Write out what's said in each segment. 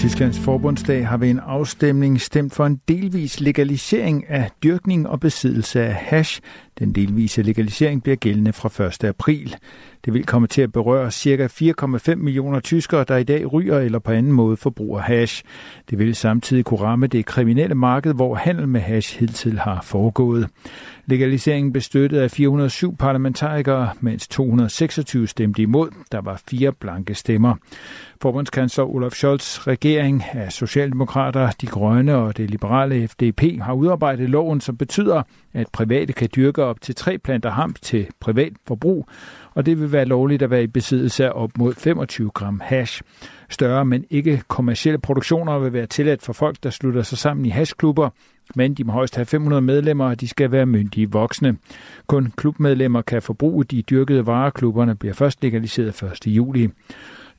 Tysklands forbundsdag har ved en afstemning stemt for en delvis legalisering af dyrkning og besiddelse af hash. Den delvise legalisering bliver gældende fra 1. april. Det vil komme til at berøre ca. 4,5 millioner tyskere, der i dag ryger eller på anden måde forbruger hash. Det vil samtidig kunne ramme det kriminelle marked, hvor handel med hash hidtil har foregået. Legaliseringen blev støttet af 407 parlamentarikere, mens 226 stemte imod. Der var fire blanke stemmer. Forbundskansler Olaf Scholz regering af Socialdemokrater, De Grønne og det liberale FDP har udarbejdet loven, som betyder, at private kan dyrke op til tre planter hamp til privat forbrug, og det vil være lovligt at være i besiddelse af op mod 25 gram hash. Større, men ikke kommersielle produktioner vil være tilladt for folk, der slutter sig sammen i hashklubber, men de må højst have 500 medlemmer, og de skal være myndige voksne. Kun klubmedlemmer kan forbruge de dyrkede varer. Klubberne bliver først legaliseret 1. juli.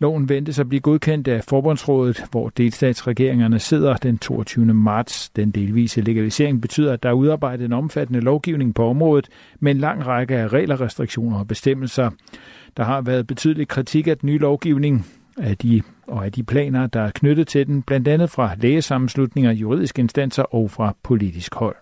Loven ventes at blive godkendt af Forbundsrådet, hvor delstatsregeringerne sidder den 22. marts. Den delvise legalisering betyder, at der er udarbejdet en omfattende lovgivning på området med en lang række af regler, restriktioner og bestemmelser. Der har været betydelig kritik af den nye lovgivning af de, og af de planer, der er knyttet til den, blandt andet fra lægesammenslutninger, juridiske instanser og fra politisk hold.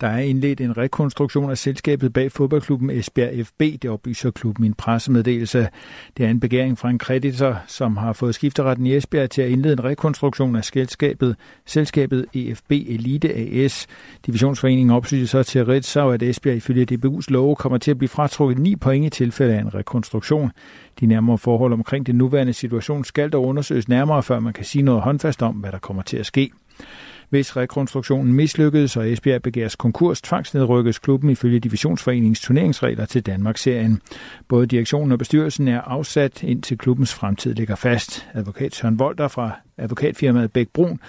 Der er indledt en rekonstruktion af selskabet bag fodboldklubben Esbjerg FB, det oplyser klubben i en pressemeddelelse. Det er en begæring fra en kreditor, som har fået skifteretten i Esbjerg til at indlede en rekonstruktion af selskabet, selskabet EFB Elite AS. Divisionsforeningen oplyser så til Ritzau, at Esbjerg ifølge DBU's love kommer til at blive fratrukket 9 point i tilfælde af en rekonstruktion. De nærmere forhold omkring den nuværende situation skal dog undersøges nærmere, før man kan sige noget håndfast om, hvad der kommer til at ske. Hvis rekonstruktionen mislykkedes og Esbjerg begæres konkurs, tvangsnedrykkes klubben ifølge Divisionsforeningens turneringsregler til Danmarksserien. Både direktionen og bestyrelsen er afsat, indtil klubbens fremtid ligger fast. Advokat Søren Volter fra advokatfirmaet Bæk Brun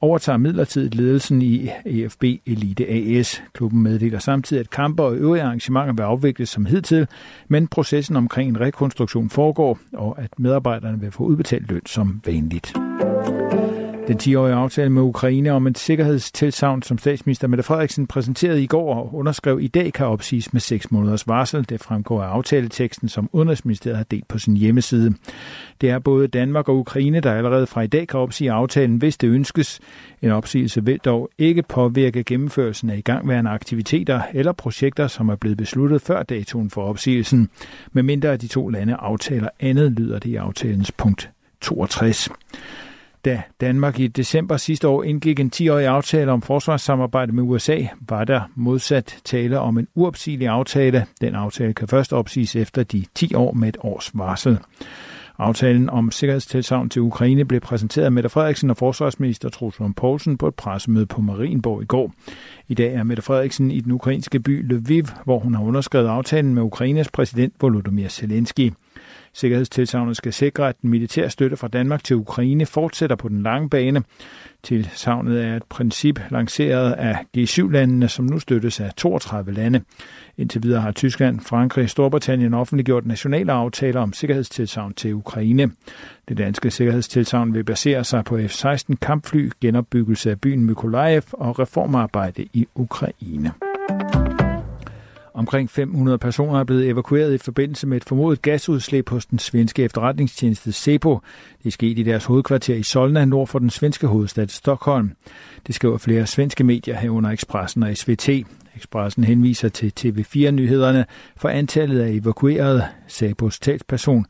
overtager midlertidigt ledelsen i EFB Elite AS. Klubben meddeler samtidig, at kampe og øvrige arrangementer vil afvikles som hidtil, men processen omkring en rekonstruktion foregår, og at medarbejderne vil få udbetalt løn som vanligt. Den 10-årige aftale med Ukraine om et sikkerhedstilsavn, som statsminister Mette Frederiksen præsenterede i går og underskrev i dag, kan opsiges med 6 måneders varsel. Det fremgår af aftaleteksten, som Udenrigsministeriet har delt på sin hjemmeside. Det er både Danmark og Ukraine, der allerede fra i dag kan opsige aftalen, hvis det ønskes. En opsigelse vil dog ikke påvirke gennemførelsen af igangværende aktiviteter eller projekter, som er blevet besluttet før datoen for opsigelsen. Medmindre de to lande aftaler andet, lyder det i aftalens punkt 62. Da Danmark i december sidste år indgik en 10-årig aftale om forsvarssamarbejde med USA, var der modsat tale om en uopsigelig aftale. Den aftale kan først opsiges efter de 10 år med et års varsel. Aftalen om sikkerhedstilsavn til Ukraine blev præsenteret af Mette Frederiksen og forsvarsminister Troels Poulsen på et pressemøde på Marienborg i går. I dag er Mette Frederiksen i den ukrainske by Lviv, hvor hun har underskrevet aftalen med Ukraines præsident Volodymyr Zelensky. Sikkerhedstilsavnet skal sikre, at den militære støtte fra Danmark til Ukraine fortsætter på den lange bane. Tilsavnet er et princip lanceret af G7-landene, som nu støttes af 32 lande. Indtil videre har Tyskland, Frankrig og Storbritannien offentliggjort nationale aftaler om sikkerhedstilsavn til Ukraine. Det danske sikkerhedstilsavn vil basere sig på F-16 kampfly, genopbyggelse af byen Mykolaiv og reformarbejde i Ukraine. Omkring 500 personer er blevet evakueret i forbindelse med et formodet gasudslip hos den svenske efterretningstjeneste SEPO. Det er sket i deres hovedkvarter i Solna, nord for den svenske hovedstad Stockholm. Det skriver flere svenske medier herunder Expressen og SVT. Expressen henviser til TV4-nyhederne for antallet af evakuerede. SEPOs talsperson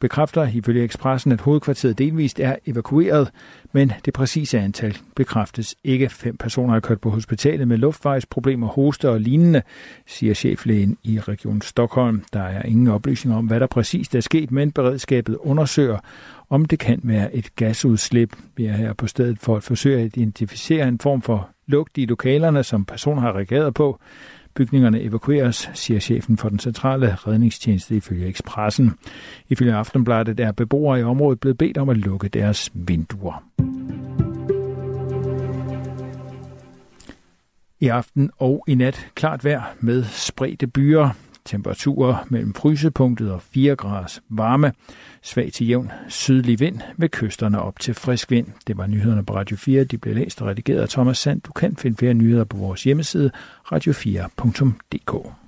bekræfter ifølge Expressen, at hovedkvarteret delvist er evakueret, men det præcise antal bekræftes ikke. Fem personer er kørt på hospitalet med luftvejsproblemer, hoste og lignende, siger cheflægen i Region Stockholm. Der er ingen oplysninger om, hvad der præcist er sket, men beredskabet undersøger, om det kan være et gasudslip. Vi er her på stedet for at forsøge at identificere en form for lugt i lokalerne, som personer har reageret på. Bygningerne evakueres, siger chefen for den centrale redningstjeneste ifølge Expressen. Ifølge Aftenbladet er beboere i området blevet bedt om at lukke deres vinduer. I aften og i nat klart vejr med spredte byer. Temperaturer mellem frysepunktet og 4 graders varme. Svag til jævn sydlig vind ved kysterne op til frisk vind. Det var nyhederne på Radio 4. De blev læst og redigeret af Thomas Sand. Du kan finde flere nyheder på vores hjemmeside radio4.dk.